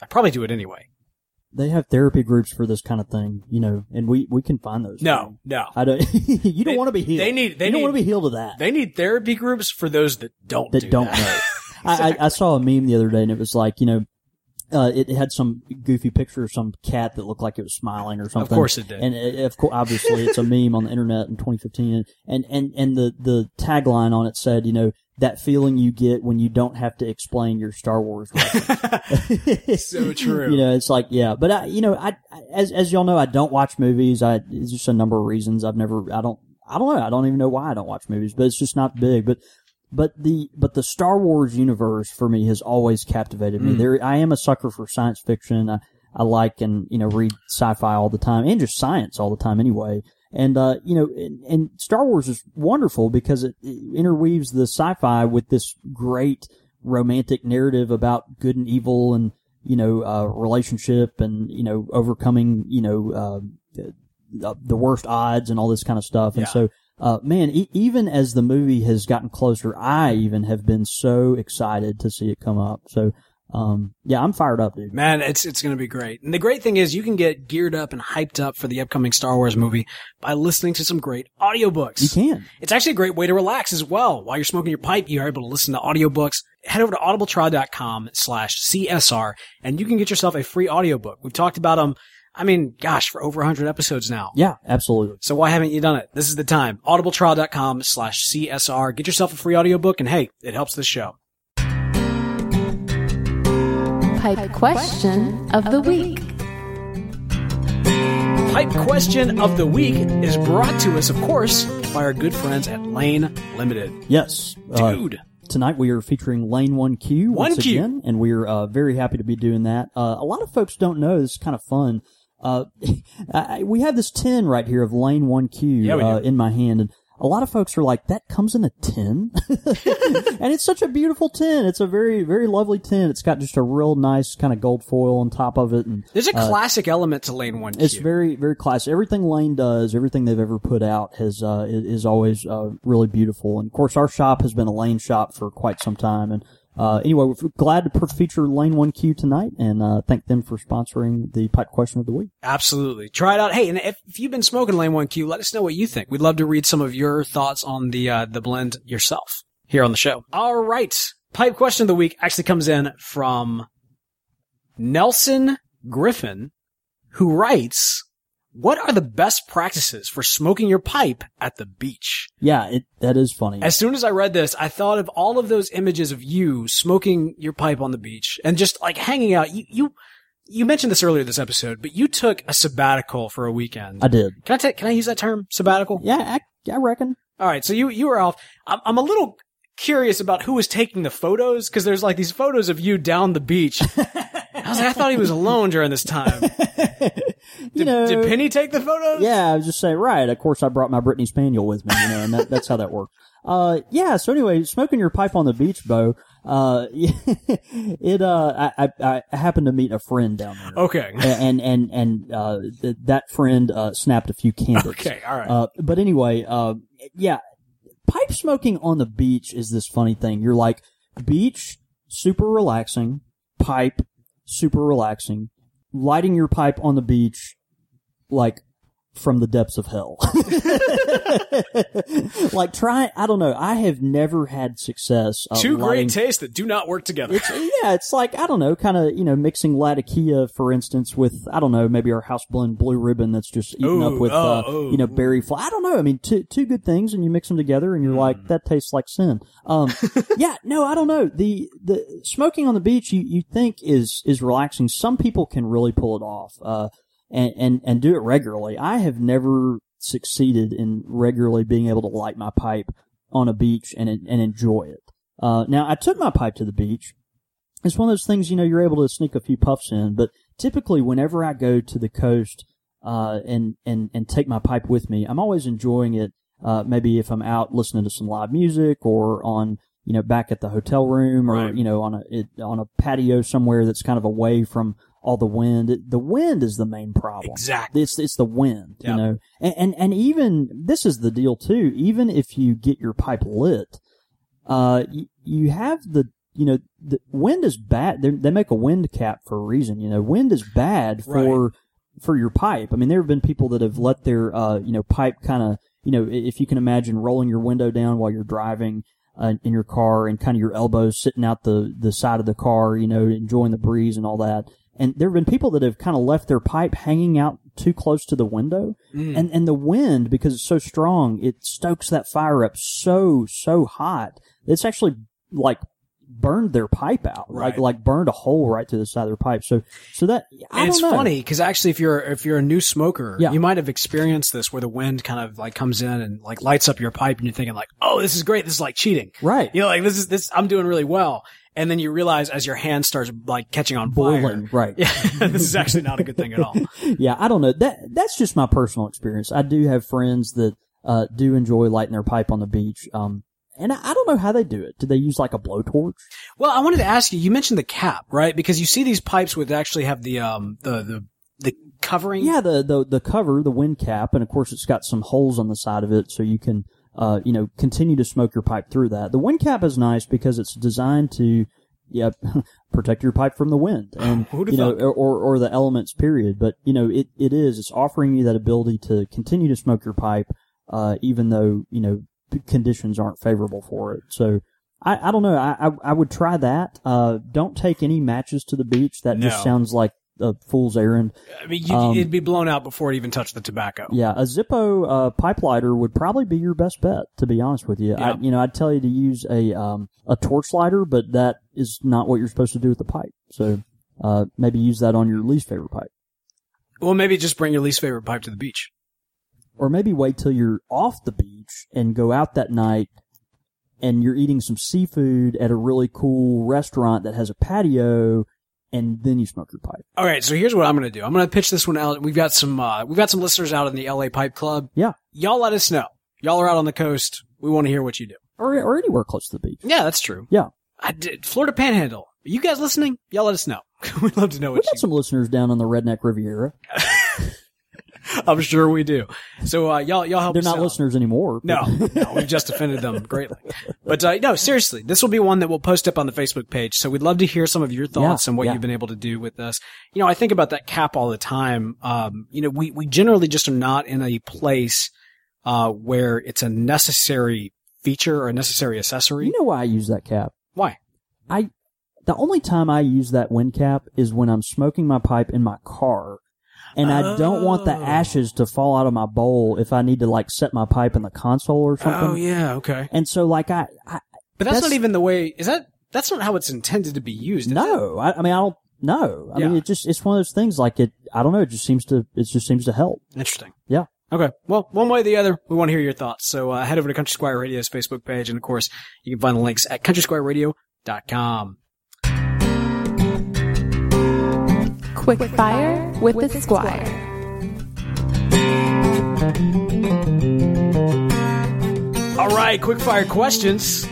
I probably do it anyway. they have therapy groups for this kind of thing, you know, and we, we can find those. No, no. I don't, [laughs] you don't want to be healed. they need- they you don't want to be healed of that. They need therapy groups for those that don't that do don't that. know. [laughs] I, I, I saw a meme the other day and it was like, you know, uh, it had some goofy picture of some cat that looked like it was smiling or something. Of course it did. And it, of course, obviously, it's a [laughs] meme on the internet in 2015. And and and the the tagline on it said, you know, that feeling you get when you don't have to explain your Star Wars. [laughs] So true. You know, it's like yeah, but I, you know, I I- as as y'all know, I don't watch movies. I it's just a number of reasons. I've never, I don't, I don't know. I don't even know why I don't watch movies, but it's just not big. But but the but the Star Wars universe for me has always captivated me. Mm. There, I am a sucker for science fiction. I, I like and you know read sci-fi all the time and just science all the time anyway. And uh, you know, and, and Star Wars is wonderful because it, it interweaves the sci-fi with this great romantic narrative about good and evil and you know uh, relationship and you know overcoming you know uh, the, the worst odds and all this kind of stuff. And Yeah. so, uh, man, e- even as the movie has gotten closer, I even have been so excited to see it come up. So, um, yeah, I'm fired up, dude. Man, it's it's going to be great. And the great thing is you can get geared up and hyped up for the upcoming Star Wars movie by listening to some great audiobooks. You can. It's actually a great way to relax as well. While you're smoking your pipe, you're able to listen to audiobooks. Head over to audibletrial.com slash CSR and you can get yourself a free audiobook. We've talked about them, I mean, gosh, for over 100 episodes now. Yeah, absolutely. So why haven't you done it? This is the time. audibletrial.com slash CSR. Get yourself a free audiobook and hey, it helps the show. Pipe question of the week. Pipe question of the week is brought to us, of course, by our good friends at Lane Limited. Yes. Uh, Dude. tonight we are featuring Lane 1Q once 1Q. again, and we're uh, very happy to be doing that. Uh, a lot of folks don't know this is kind of fun. Uh, [laughs] I, we have this tin right here of Lane 1Q Yeah, uh, in my hand, and a lot of folks are like, "That comes in a tin," [laughs] and it's such a beautiful tin. It's a very, very lovely tin. It's got just a real nice kind of gold foil on top of it, and There's a classic element to Lane 1Q. it's very, very classic. Everything Lane does, everything they've ever put out has uh, is, is always uh, really beautiful. And of course, our shop has been a Lane shop for quite some time. And uh, anyway, we're glad to feature Lane One Q tonight, and uh, thank them for sponsoring the pipe question of the week. Absolutely. Try it out. Hey, and if, if you've been smoking Lane 1Q, let us know what you think. We'd love to read some of your thoughts on the, uh, the blend yourself here on the show. All right. Pipe question of the week actually comes in from Nelson Griffin, who writes, what are the best practices for smoking your pipe at the beach? Yeah, it that is funny. As soon as I read this, I thought of all of those images of you smoking your pipe on the beach and just like hanging out. You, you, you mentioned this earlier this episode, but you took a sabbatical for a weekend. I did. Can I take, can I use that term? Sabbatical? Yeah, I, I reckon. All right. So you, you were off. I'm, I'm a little curious about who was taking the photos because there's like these photos of you down the beach. [laughs] I was like, I thought he was alone during this time. [laughs] You Did, know, did Penny take the photos? Yeah, I was just saying, right. Of course, I brought my Brittany Spaniel with me, you know, and that, that's how that works. [laughs] Uh, yeah. So anyway, smoking your pipe on the beach, Beau. Uh, [laughs] it, uh, I, I, I happened to meet a friend down there. Okay. And, and, and, uh, th- that friend, uh, snapped a few candles. Okay. All right. Uh, but anyway, uh, yeah, pipe smoking on the beach is this funny thing. You're like, beach, super relaxing, pipe, super relaxing, lighting your pipe on the beach, like, from the depths of hell. [laughs] like try, I don't know. I have never had success. Uh, Two lighting- great tastes that do not work together. it's yeah, it's like I don't know, kind of you know mixing Latakia, for instance, with I don't know maybe our house blend blue ribbon that's just eaten Ooh, up with oh, uh, oh, you know berry fly. I don't know. I mean, two two good things, and you mix them together, and you're Mm. like that tastes like sin. Um, [laughs] yeah, no, I don't know. The the smoking on the beach, you you think is is relaxing. Some people can really pull it off, uh, and and and do it regularly. I have never succeeded in regularly being able to light my pipe on a beach and and enjoy it. Uh, now I took my pipe to the beach it's one of those things, you know, you're able to sneak a few puffs in, but typically whenever I go to the coast, uh, and, and, and take my pipe with me, I'm always enjoying it. Uh, maybe if I'm out listening to some live music or on, you know, back at the hotel room or, Right. you know, on a, it, on a patio somewhere that's kind of away from all the wind. The wind is the main problem. Exactly. It's it's the wind, Yep. you know, and, and and even this is the deal too. Even if you get your pipe lit, uh, you, you have the you know the wind is bad. They they make a wind cap for a reason. You know, wind is bad for for your pipe. I mean, there have been people that have let their uh you know pipe kind of you know if you can imagine rolling your window down while you're driving. Uh, in your car and kind of your elbows sitting out the, the side of the car, you know, enjoying the breeze and all that. And there have been people that have kind of left their pipe hanging out too close to the window. Mm. And, and the wind, because it's so strong, it stokes that fire up so, so hot. It's actually like burned their pipe out. Like, Right. like burned a hole right through the side of their pipe. So, so that, I and don't it's know. funny because actually, if you're if you're a new smoker, Yeah. you might have experienced this where the wind kind of like comes in and like lights up your pipe, and you're thinking like, "Oh, this is great. This is like cheating." Right. You know, like this is this. I'm doing really well, and then you realize as your hand starts like catching on fire, Boiling. Right. [laughs] yeah, this is actually not a good thing at all. [laughs] yeah, I don't know. That that's just my personal experience. I do have friends that uh, do enjoy lighting their pipe on the beach. Um, and I, I don't know how they do it. Do they use like a blowtorch? Well, I wanted to ask you. You mentioned the cap, right? Because you see these pipes would actually have the um the the the covering. Yeah, the, the the cover, the wind cap, and of course it's got some holes on the side of it, so you can uh you know continue to smoke your pipe through that. The wind cap is nice because it's designed to yeah [laughs] protect your pipe from the wind and you know or, or or the elements period. But you know it it is it's offering you that ability to continue to smoke your pipe uh even though you know conditions aren't favorable for it. So. I, I don't know. I, I I would try that. Uh, don't take any matches to the beach. That No. just sounds like a fool's errand. I mean, you, Um, it'd be blown out before it even touched the tobacco. Yeah, a Zippo uh, pipe lighter would probably be your best bet. To be honest with you, Yeah. I, you know, I'd tell you to use a um, a torch lighter, but that is not what you're supposed to do with the pipe. So uh, maybe use that on your least favorite pipe, Well, maybe just bring your least favorite pipe to the beach. or maybe wait till you're off the beach and go out that night, and you're eating some seafood at a really cool restaurant that has a patio, and then you smoke your pipe. All right, so here's what I'm going to do. I'm going to pitch this one out. We've got some uh, we've got some listeners out in the LA Pipe Club. Yeah, Y'all let us know. Y'all are out on the coast. We want to hear what you do. or or anywhere close to the beach. Yeah, that's true. Yeah. I did Florida Panhandle. Are you guys listening? Y'all let us know. [laughs] We'd love to know We what got you. some listeners down on the Redneck Riviera. [laughs] [laughs] I'm sure we do. So uh, y'all y'all help. They're us not out. listeners anymore. but- No, no, we've just offended them [laughs] greatly. But uh, no, seriously, this will be one that we'll post up on the Facebook page. So we'd love to hear some of your thoughts Yeah, and what yeah. you've been able to do with this. You know, I think about that cap all the time. Um, you know, we we generally just are not in a place uh, where it's a necessary feature or a necessary accessory. You know why I use that cap? Why? I the only time I use that wind cap is when I'm smoking my pipe in my car. And I don't want the Oh. ashes to fall out of my bowl if I need to like set my pipe in the console or something. Oh yeah, okay. And so like I, I But that's, That's- not even the way. Is that? That's not how it's intended to be used. is it? no, I, I mean I don't know. I mean it just it's one of those things like it. I don't know. It just seems to it just seems to help. Interesting. Yeah. Okay. Well, one way or the other, we want to hear your thoughts. So uh, head over to Country Squire Radio's Facebook page, and of course, you can find the links at countrysquireradio.com. Quick Fire with the Squire. All right, quick fire questions.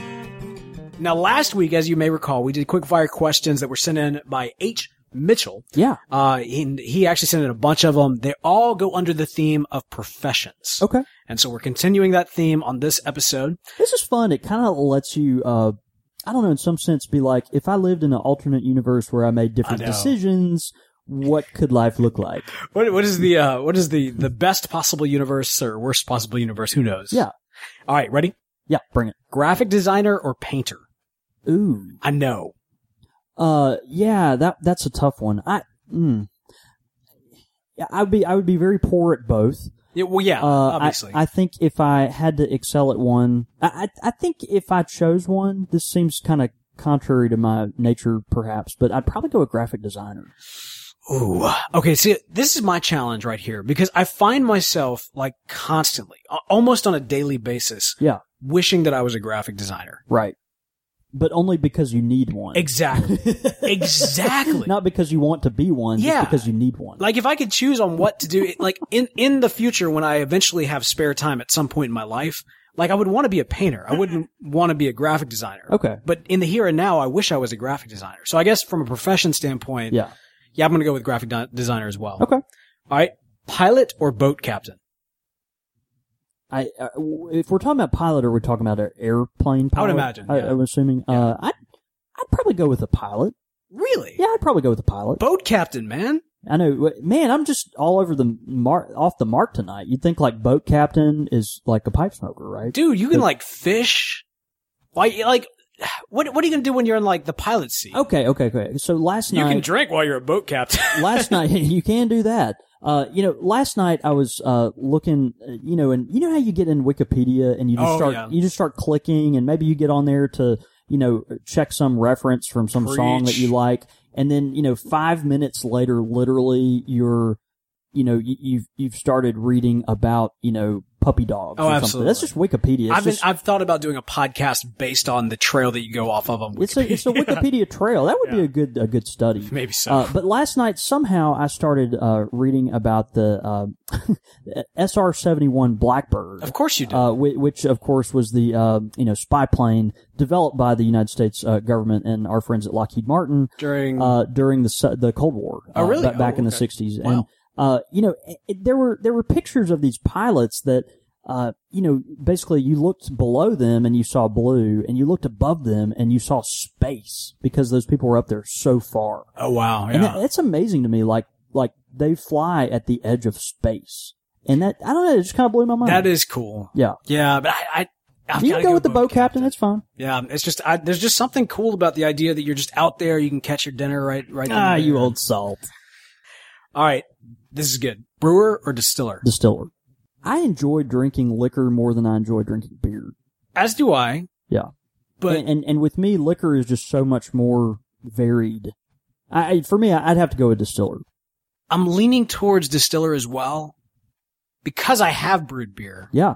Now, last week, as you may recall, we did quick fire questions that were sent in by H. Mitchell. Yeah. Uh, he, he actually sent in a bunch of them. They all go under the theme of professions. Okay. And so we're continuing that theme on this episode. This is fun. It kind of lets you, uh, I don't know, in some sense, be like, if I lived in an alternate universe where I made different I decisions, what could life look like? What, what is the, uh, what is the, the best possible universe or worst possible universe? Who knows? Yeah. All right. Ready? Yeah, bring it. Graphic designer or painter? Ooh. I know. Uh, yeah, that that's a tough one. I, mm. yeah, I'd be I would be very poor at both. Yeah, well, yeah, Uh, obviously. I, I think if I had to excel at one, I I, I think if I chose one, this seems kind of contrary to my nature, perhaps, but I'd probably go with graphic designer. Ooh. Okay. See, this is my challenge right here because I find myself like constantly, almost on a daily basis, Yeah, wishing that I was a graphic designer. right. But only because you need one. Exactly. [laughs] exactly. Not because you want to be one, Yeah. just because you need one. Like if I could choose on what to do, like in, in the future when I eventually have spare time at some point in my life, like I would want to be a painter. I wouldn't want to be a graphic designer. okay. But in the here and now, I wish I was a graphic designer. So I guess from a profession standpoint, Yeah. Yeah, I'm going to go with graphic di- designer as well. Okay. All right. Pilot or boat captain? I uh, if we're talking about pilot, or we're talking about an airplane pilot? I would imagine, I, yeah. I'm assuming. Uh, I'd I'd probably go with a pilot. Really? Yeah, I'd probably go with a pilot. Boat captain, man. I know, man. I'm just all over the mark, off the mark tonight. You'd think like boat captain is like a pipe smoker, right? Dude, you can like fish. Why, like, what, what are you going to do when you're in like the pilot seat? Okay, okay, okay. So last you night, you can drink while you're a boat captain. [laughs] last night [laughs] you can do that. Uh, you know, last night I was uh looking, uh, you know, and you know how you get in Wikipedia and you just Oh, start yeah. you just start clicking and maybe you get on there to you know check some reference from some song that you like and then you know 5 minutes later literally you're you know you, you've you've started reading about you know puppy dogs Oh, or something. absolutely. That's just Wikipedia. It's I've been, just- I've thought about doing a podcast based on the trail that you go off of on it's a it's a Wikipedia [laughs] trail. That would be a good a good study. Maybe so. Uh, but last night somehow I started uh, reading about the uh, [laughs] SR seventy one Blackbird, of course you do. uh, which, which of course was the uh, you know spy plane developed by the United States uh, government and our friends at Lockheed Martin during, uh, during the the Cold War. Oh, really? ba- back Oh, in the sixties, Wow. and uh, you know it, it- there were there were pictures of these pilots that. Uh, you know, basically you looked below them and you saw blue and you looked above them and you saw space because those people were up there so far. oh wow. And Yeah. that, it's amazing to me, like, like they fly at the edge of space. And that, I don't know, it just kind of blew my mind. that is cool. yeah. Yeah, but I, I I've You can go with the boat boat captain, it's fine. Yeah, it's just I, there's just something cool about the idea that you're just out there. You can catch your dinner right, right. Ah, and you old salt. All right, this is good. Brewer or distiller? Distiller. I enjoy drinking liquor more than I enjoy drinking beer. As do I. Yeah. But and, and, and with me, liquor is just so much more varied. I, I- for me, I'd have to go with distiller. I'm leaning towards distiller as well because I have brewed beer, Yeah.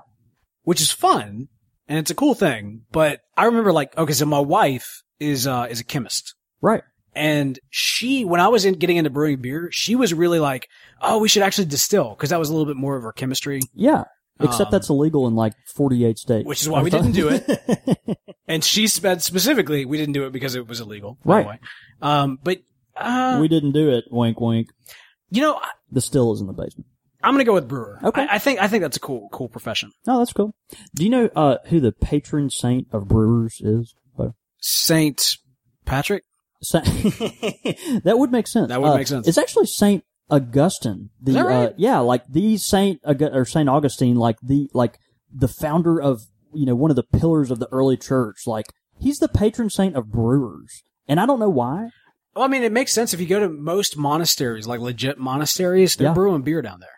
which is fun and it's a cool thing. But I remember like, okay, so my wife is, uh, is a chemist Right. And she, when I was in getting into brewing beer, she was really like, oh, we should actually distill because that was a little bit more of her chemistry. Yeah. Except Um, that's illegal in like 48 states. Which is why we didn't do it. [laughs] And she said specifically, we didn't do it because it was illegal. Right. Um, but, uh, we didn't do it. Wink, wink. you know, I, The still is in the basement. I'm going to go with brewer. Okay. I, I think, I think that's a cool, cool profession. Oh, that's cool. Do you know uh, who the patron saint of brewers is? Saint Patrick. Sa- [laughs] that would make sense. That would Uh, make sense. It's actually Saint Augustine. The that right? uh, yeah, like the Saint or Saint Augustine, like the like the founder of you know one of the pillars of the early church. Like he's the patron saint of brewers, and I don't know why. Well, I mean, it makes sense if you go to most monasteries, like legit monasteries, they're Yeah. brewing beer down there.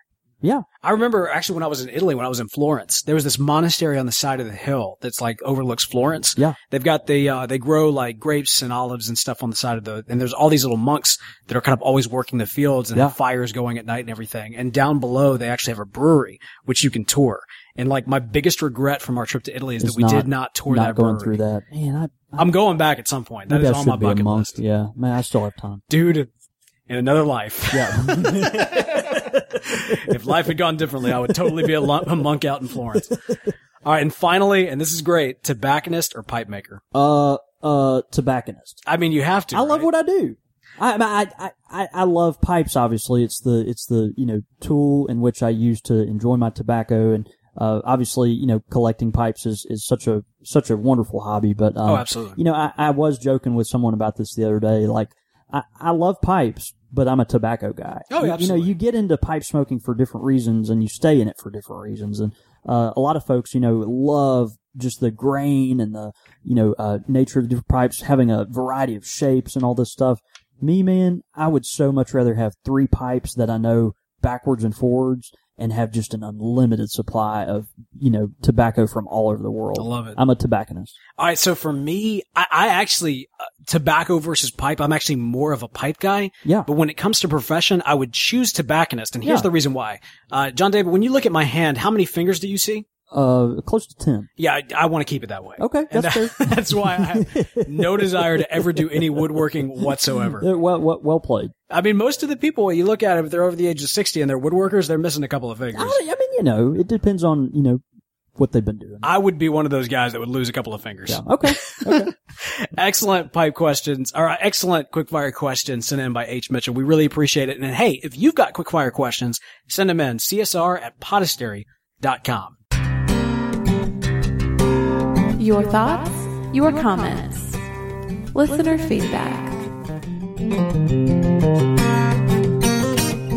Yeah, I remember actually when I was in Italy, when I was in Florence, there was this monastery on the side of the hill that's like overlooks Florence. Yeah. They've got the, uh, they grow like grapes and olives and stuff on the side of the, and there's all these little monks that are kind of always working the fields and Yeah. have fires going at night and everything. And down below, they actually have a brewery, which you can tour. And like my biggest regret from our trip to Italy is It's that we not- did not tour that brewery. not that going brewery. through that. Man, I, I I'm going back at some point. That maybe is I on my should be a bucket monk. list. Yeah, man, I still have time. Dude, in another life. Yeah. [laughs] [laughs] [laughs] if life had gone differently, I would totally be a, a monk out in Florence. All right, and finally, and this is great, tobacconist or pipe maker. Uh, a tobacconist. I mean, you have to. I love what I do. I, I, I, I, I love pipes. Obviously, it's the it's the you know tool in which I use to enjoy my tobacco, and uh, obviously, you know, collecting pipes is, is such a such a wonderful hobby. But um, Oh, absolutely. You know, I, I was joking with someone about this the other day. Like, I, I love pipes, but I'm a tobacco guy. Oh, You- you know, you get into pipe smoking for different reasons, and you stay in it for different reasons. And uh, a lot of folks, you know, love just the grain and the you know uh, nature of the different pipes, having a variety of shapes and all this stuff. Me, man, I would so much rather have three pipes that I know backwards and forwards and have just an unlimited supply of, you know, tobacco from all over the world. I love it. I'm a tobacconist. All right, so for me, I, I actually uh, tobacco versus pipe. I'm actually more of a pipe guy. Yeah. But when it comes to profession, I would choose tobacconist, and here's Yeah. the reason why. Uh, John David, when you look at my hand, how many fingers do you see? Uh, close to 10. Yeah, I, I want to keep it that way. Okay, And that's [laughs] that- fair. that's why I have no desire to ever do any woodworking whatsoever. Uh, Well, well, well played. I mean, most of the people when you look at it, if they're over the age of 60 and they're woodworkers, they're missing a couple of fingers. I, I mean, you know, it depends on, you know, what they've been doing. I would be one of those guys that would lose a couple of fingers. Yeah. Okay. Okay. [laughs] excellent pipe questions, or uh, excellent quickfire questions sent in by H. Mitchell. We really appreciate it. And hey, if you've got quickfire questions, send them in. CSR at podastery.com. Your thoughts, your comments, listener feedback.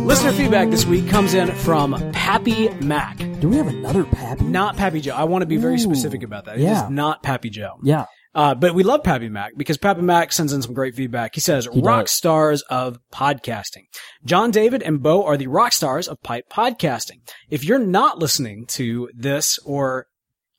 Listener feedback this week comes in from Pappy Mac. Do we have another Pappy? Not Pappy Joe. I want to be very Ooh, specific about that. It yeah. is not Pappy Joe. Yeah. Uh, but we love Pappy Mac because Pappy Mac sends in some great feedback. He says, rock does. stars of podcasting. John David and Beau are the rock stars of pipe podcasting. If you're not listening to this or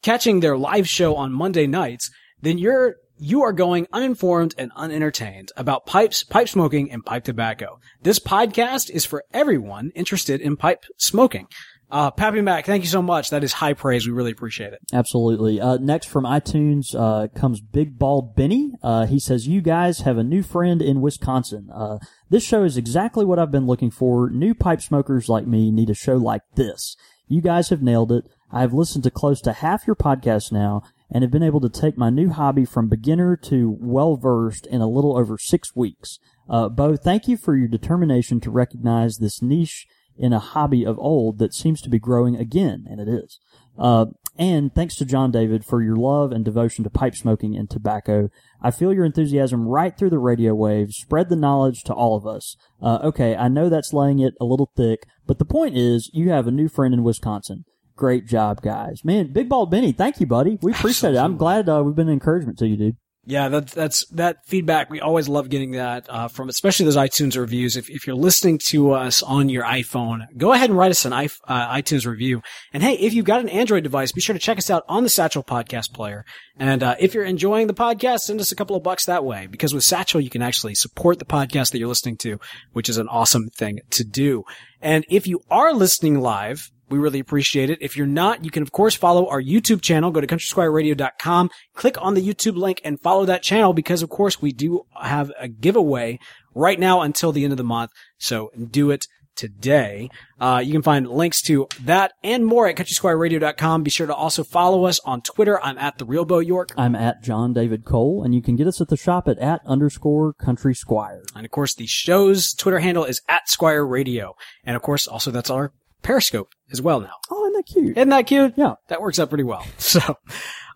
catching their live show on Monday nights, then you're you are going uninformed and unentertained about pipes, pipe smoking, and pipe tobacco. This podcast is for everyone interested in pipe smoking. Uh, Pappy Mac, thank you so much. That is high praise. We really appreciate it. Absolutely. Uh, next from iTunes uh, comes Big Bald Benny. Uh, he says, "You guys have a new friend in Wisconsin. Uh, this show is exactly what I've been looking for. New pipe smokers like me need a show like this. You guys have nailed it. I have listened to close to half your podcast now." And have been able to take my new hobby from beginner to well versed in a little over six weeks. Uh, Beau, thank you for your determination to recognize this niche in a hobby of old that seems to be growing again, and it is. Uh, and thanks to John David for your love and devotion to pipe smoking and tobacco. I feel your enthusiasm right through the radio waves. Spread the knowledge to all of us. Uh, okay, I know that's laying it a little thick, but the point is, you have a new friend in Wisconsin. Great job, guys. Man, Big Bald Benny, thank you, buddy. We appreciate it. I'm glad uh, we've been an encouragement to you, dude. Yeah, that's that's that feedback. We always love getting that uh, from, especially those iTunes reviews. If if you're listening to us on your iPhone, go ahead and write us an i uh, iTunes review. And hey, if you've got an Android device, be sure to check us out on the Satchel Podcast Player. And uh, if you're enjoying the podcast, send us a couple of bucks that way. Because with Satchel, you can actually support the podcast that you're listening to, which is an awesome thing to do. And if you are listening live, we really appreciate it. If you're not, you can of course follow our YouTube channel. Go to countrysquireradio.com, click on the YouTube link and follow that channel because of course we do have a giveaway right now until the end of the month. So do it today. Uh, you can find links to that and more at countrysquireradio.com. Be sure to also follow us on Twitter. I'm at the real Beau York. I'm at John David Cole, and you can get us at the shop at at underscore country squire. And of course, the show's Twitter handle is at Squire Radio. And of course, also that's our Periscope as well now. Oh, isn't that cute? Isn't that cute? Yeah. That works out pretty well. [laughs] So,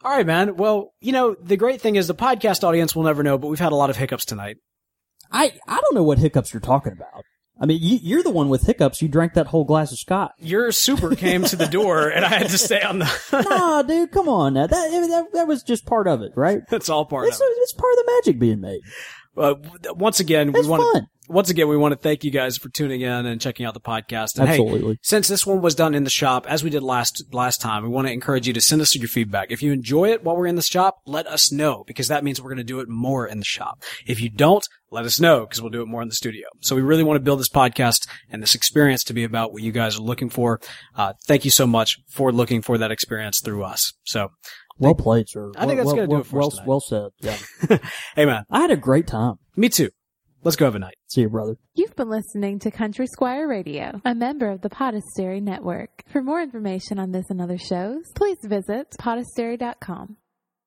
all right, man. Well, you know, the great thing is the podcast audience will never know, but we've had a lot of hiccups tonight. I I don't know what hiccups you're talking about. I mean, you, you're the one with hiccups. You drank that whole glass of scotch. Your super came to the door and I had to stay on the, [laughs] nah, dude, come on now. That, that that was just part of it, right? that's all part It's, of it. it's part of the magic being made. Uh, once again, we want to, fun. once again, we want to thank you guys for tuning in and checking out the podcast. And hey, Absolutely. since this one was done in the shop, as we did last, last time, we want to encourage you to send us your feedback. If you enjoy it while we're in the shop, let us know because that means we're going to do it more in the shop. If you don't, let us know because we'll do it more in the studio. So we really want to build this podcast and this experience to be about what you guys are looking for. Uh, thank you so much for looking for that experience through us. So, Well played, sir. I think that's well, gonna do well, it for us well, tonight. well said. Yeah. [laughs] hey man, I had a great time. me too. Let's go have a night. See you, brother. You've been listening to Country Squire Radio, a member of the Podastery Network. For more information on this and other shows, please visit podastery.com.